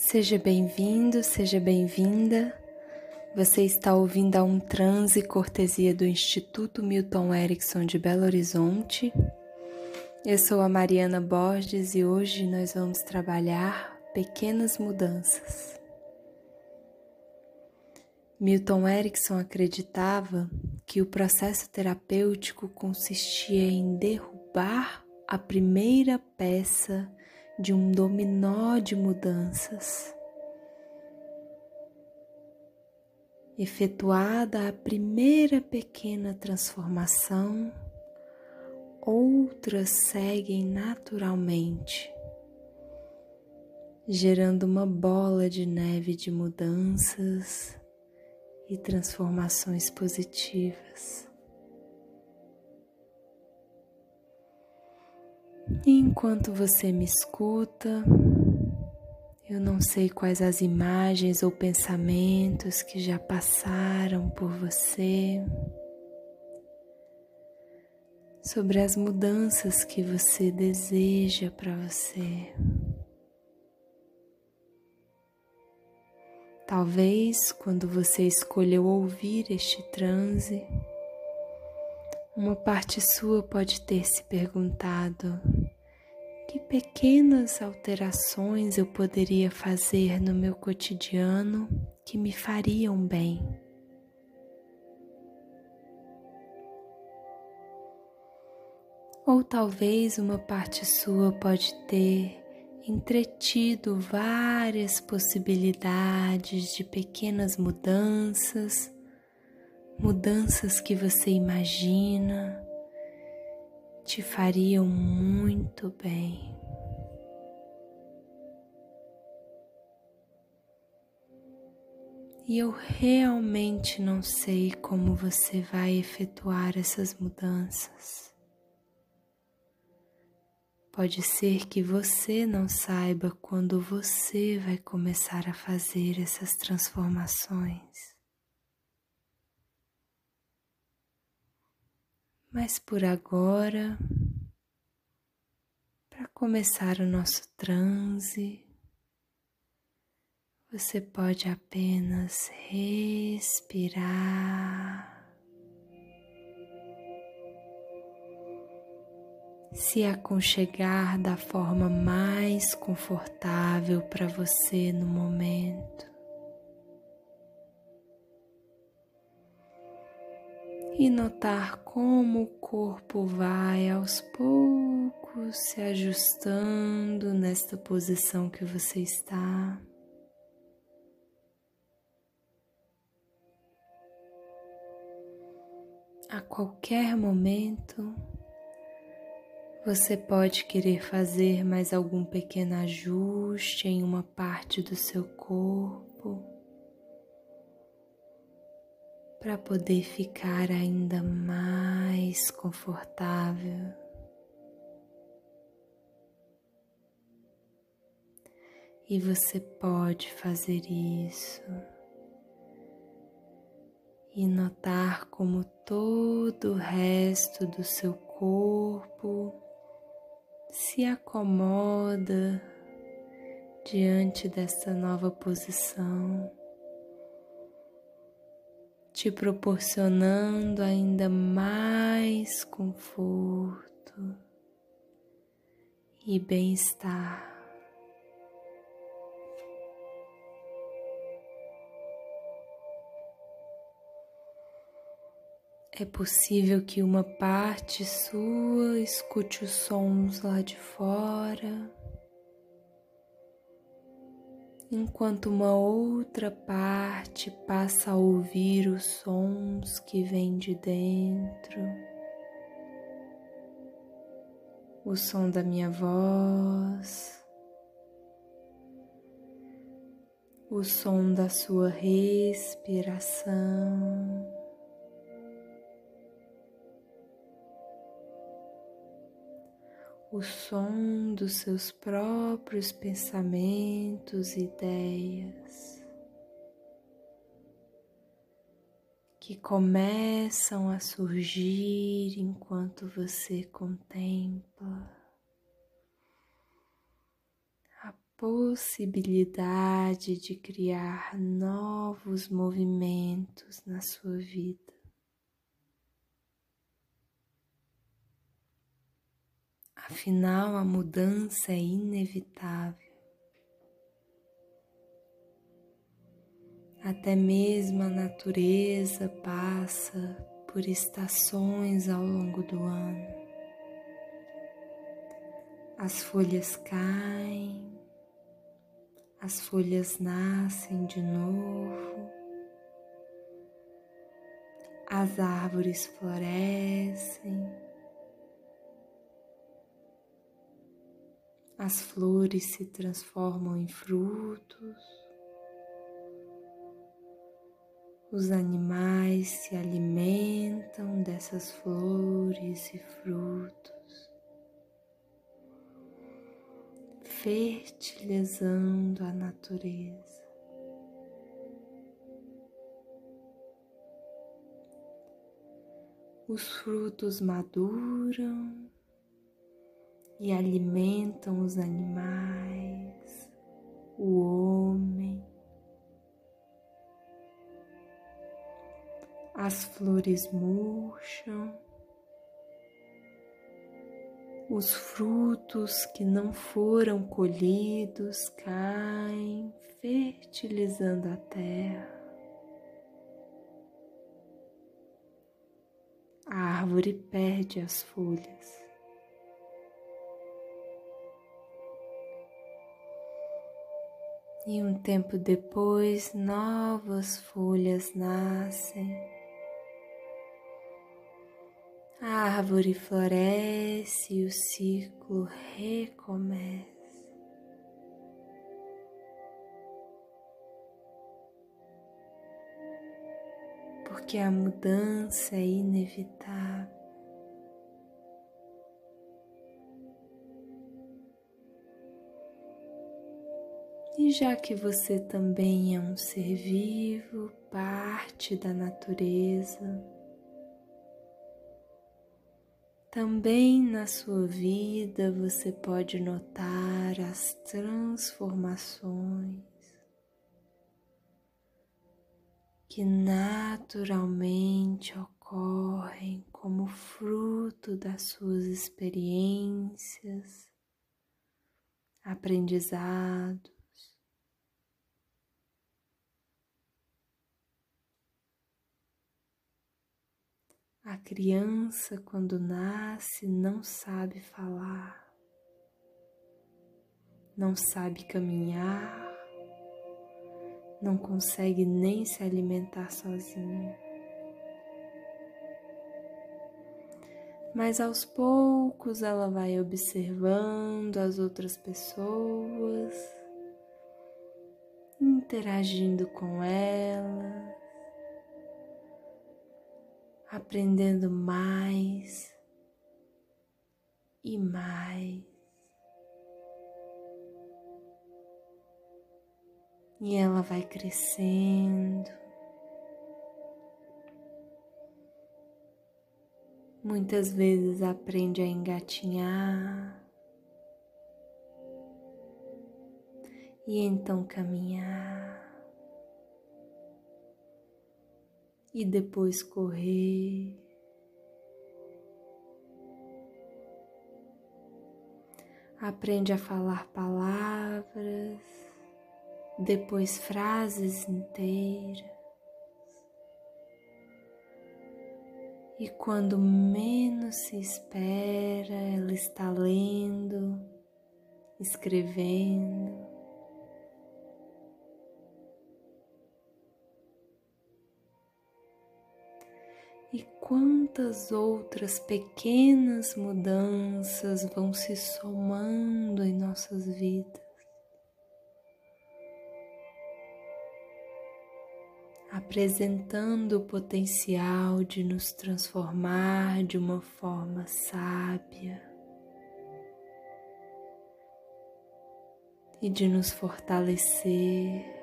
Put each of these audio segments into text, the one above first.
Seja bem-vindo, seja bem-vinda. Você está ouvindo a um transe cortesia do Instituto Milton Erickson de Belo Horizonte. Eu sou a Mariana Borges e hoje nós vamos trabalhar pequenas mudanças. Milton Erickson acreditava que o processo terapêutico consistia em derrubar a primeira peça de um dominó de mudanças. Efetuada a primeira pequena transformação, outras seguem naturalmente, gerando uma bola de neve de mudanças e transformações positivas. E enquanto você me escuta, eu não sei quais as imagens ou pensamentos que já passaram por você, sobre as mudanças que você deseja para você. Talvez quando você escolheu ouvir este transe, uma parte sua pode ter se perguntado: que pequenas alterações eu poderia fazer no meu cotidiano que me fariam bem? Ou talvez uma parte sua pode ter entretido várias possibilidades de pequenas mudanças mudanças que você imagina te fariam muito bem. E eu realmente não sei como você vai efetuar essas mudanças. Pode ser que você não saiba quando você vai começar a fazer essas transformações. Mas por agora, para começar o nosso transe, você pode apenas respirar, se aconchegar da forma mais confortável para você no momento. E notar como o corpo vai aos poucos se ajustando nesta posição que você está. A qualquer momento, você pode querer fazer mais algum pequeno ajuste em uma parte do seu corpo para poder ficar ainda mais confortável. E você pode fazer isso e notar como todo o resto do seu corpo se acomoda diante dessa nova posição te proporcionando ainda mais conforto e bem-estar. É possível que uma parte sua escute os sons lá de fora enquanto uma outra parte passa a ouvir os sons que vêm de dentro, o som da minha voz, o som da sua respiração. O som dos seus próprios pensamentos e ideias que começam a surgir enquanto você contempla a possibilidade de criar novos movimentos na sua vida. Afinal, a mudança é inevitável. Até mesmo a natureza passa por estações ao longo do ano. As folhas caem, as folhas nascem de novo, as árvores florescem, as flores se transformam em frutos. Os animais se alimentam dessas flores e frutos, fertilizando a natureza. Os frutos maduram e alimentam os animais, o homem as flores murcham, os frutos que não foram colhidos caem, fertilizando a terra. A árvore perde as folhas. E um tempo depois, novas folhas nascem a árvore floresce e o ciclo recomeça. Porque a mudança é inevitável. E já que você também é um ser vivo, parte da natureza, também na sua vida você pode notar as transformações que naturalmente ocorrem como fruto das suas experiências, aprendizados A criança, quando nasce, não sabe falar, não sabe caminhar, não consegue nem se alimentar sozinha. Mas aos poucos ela vai observando as outras pessoas, interagindo com elas aprendendo mais e mais. E ela vai crescendo. Muitas vezes aprende a engatinhar e então caminhar. E depois correr. Aprende a falar palavras, depois frases inteiras. E quando menos se espera, ela está lendo, escrevendo. Quantas outras pequenas mudanças vão se somando em nossas vidas. Apresentando o potencial de nos transformar de uma forma sábia e de nos fortalecer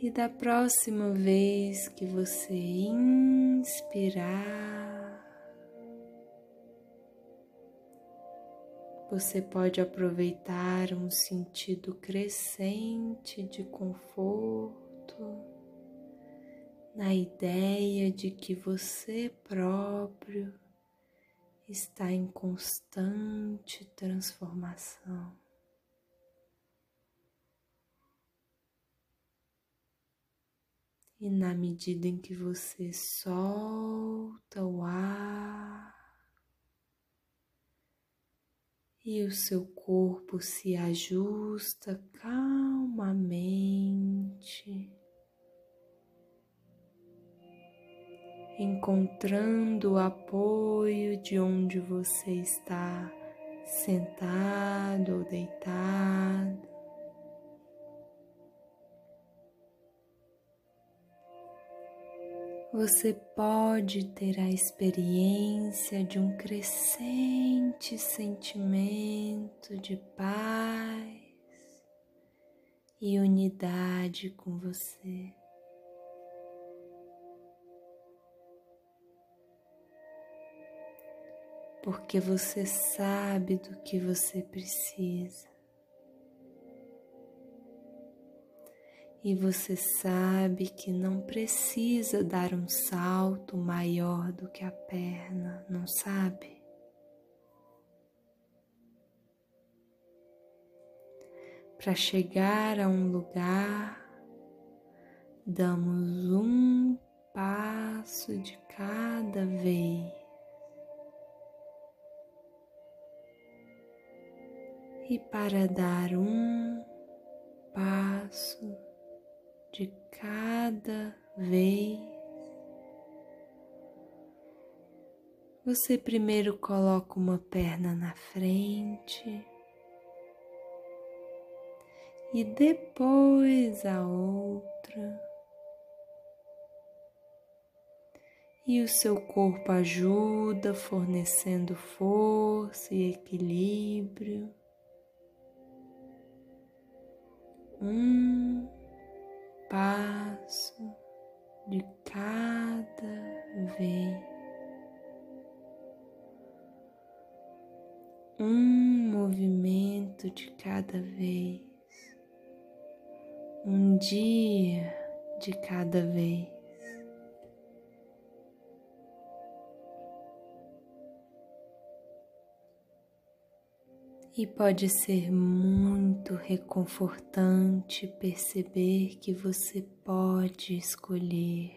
E da próxima vez que você inspirar, você pode aproveitar um sentido crescente de conforto na ideia de que você próprio está em constante transformação. E na medida em que você solta o ar e o seu corpo se ajusta calmamente, encontrando o apoio de onde você está sentado ou deitado. Você pode ter a experiência de um crescente sentimento de paz e unidade com você. porque você sabe do que você precisa. E você sabe que não precisa dar um salto maior do que a perna, não sabe? Para chegar a um lugar, damos um passo de cada vez. e para dar um passo de cada vez, você primeiro coloca uma perna na frente e depois a outra. E o seu corpo ajuda, fornecendo força e equilíbrio. um passo de cada vez, um movimento de cada vez, um dia de cada vez. E pode ser muito reconfortante perceber que você pode escolher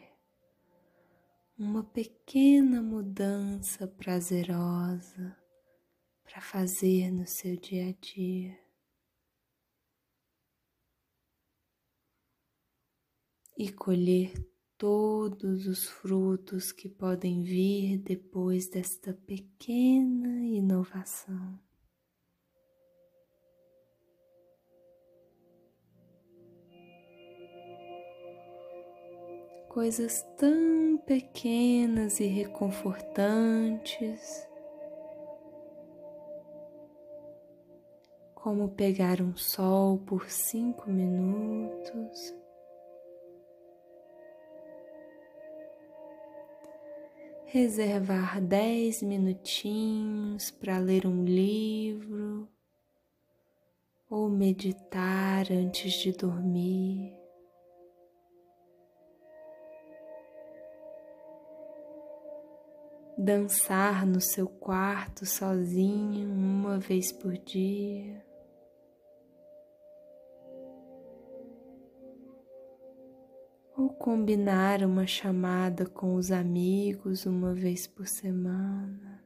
uma pequena mudança prazerosa para fazer no seu dia a dia. E colher todos os frutos que podem vir depois desta pequena inovação. Coisas tão pequenas e reconfortantes, como pegar um sol por cinco minutos. Reservar dez minutinhos para ler um livro ou meditar antes de dormir. Dançar no seu quarto sozinho uma vez por dia. Ou combinar uma chamada com os amigos uma vez por semana.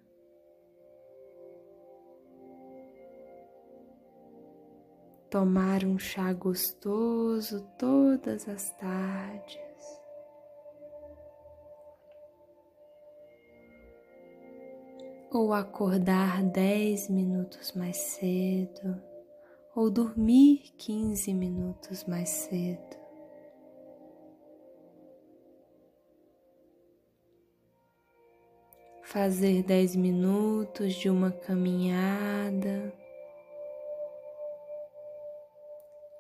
Tomar um chá gostoso todas as tardes. Ou acordar dez minutos mais cedo, ou dormir quinze minutos mais cedo. Fazer dez minutos de uma caminhada,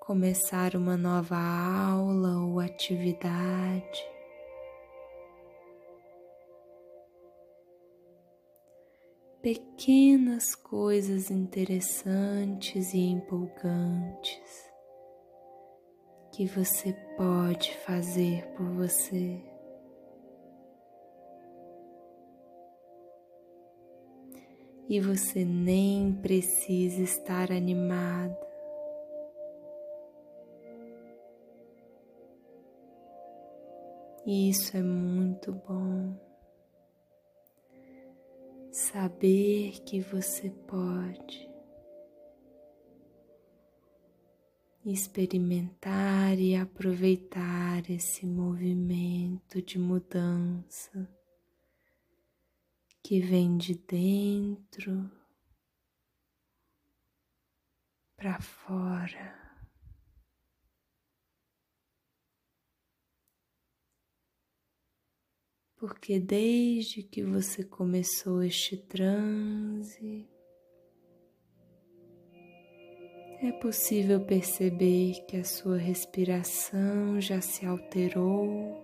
começar uma nova aula ou atividade. Pequenas coisas interessantes e empolgantes que você pode fazer por você. E você nem precisa estar animado. E isso é muito bom. Saber que você pode experimentar e aproveitar esse movimento de mudança que vem de dentro para fora. Porque desde que você começou este transe, é possível perceber que a sua respiração já se alterou.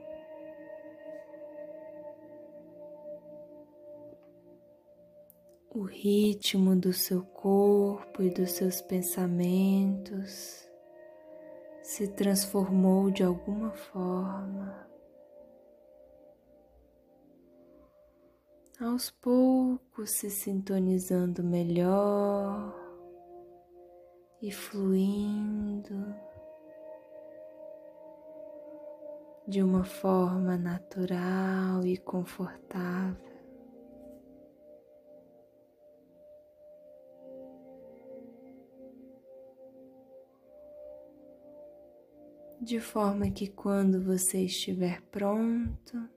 O ritmo do seu corpo e dos seus pensamentos se transformou de alguma forma. Aos poucos se sintonizando melhor e fluindo de uma forma natural e confortável. De forma que quando você estiver pronto,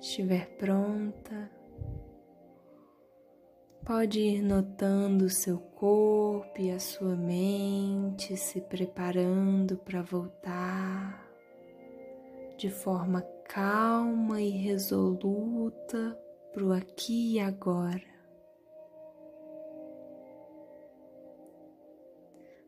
estiver pronta, pode ir notando o seu corpo e a sua mente se preparando para voltar de forma calma e resoluta para o aqui e agora.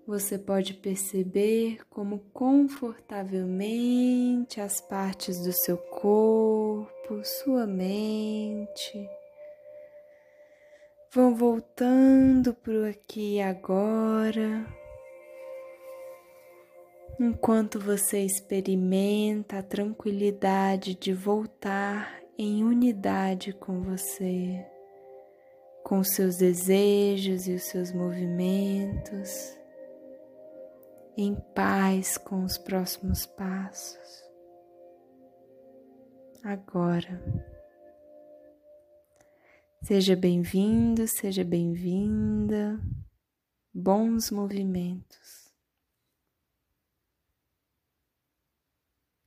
Você pode perceber como confortavelmente as partes do seu corpo, sua mente, vão voltando para o aqui e agora, enquanto você experimenta a tranquilidade de voltar em unidade com você, com seus desejos e os seus movimentos em paz com os próximos passos. Agora, seja bem-vindo, seja bem-vinda, bons movimentos.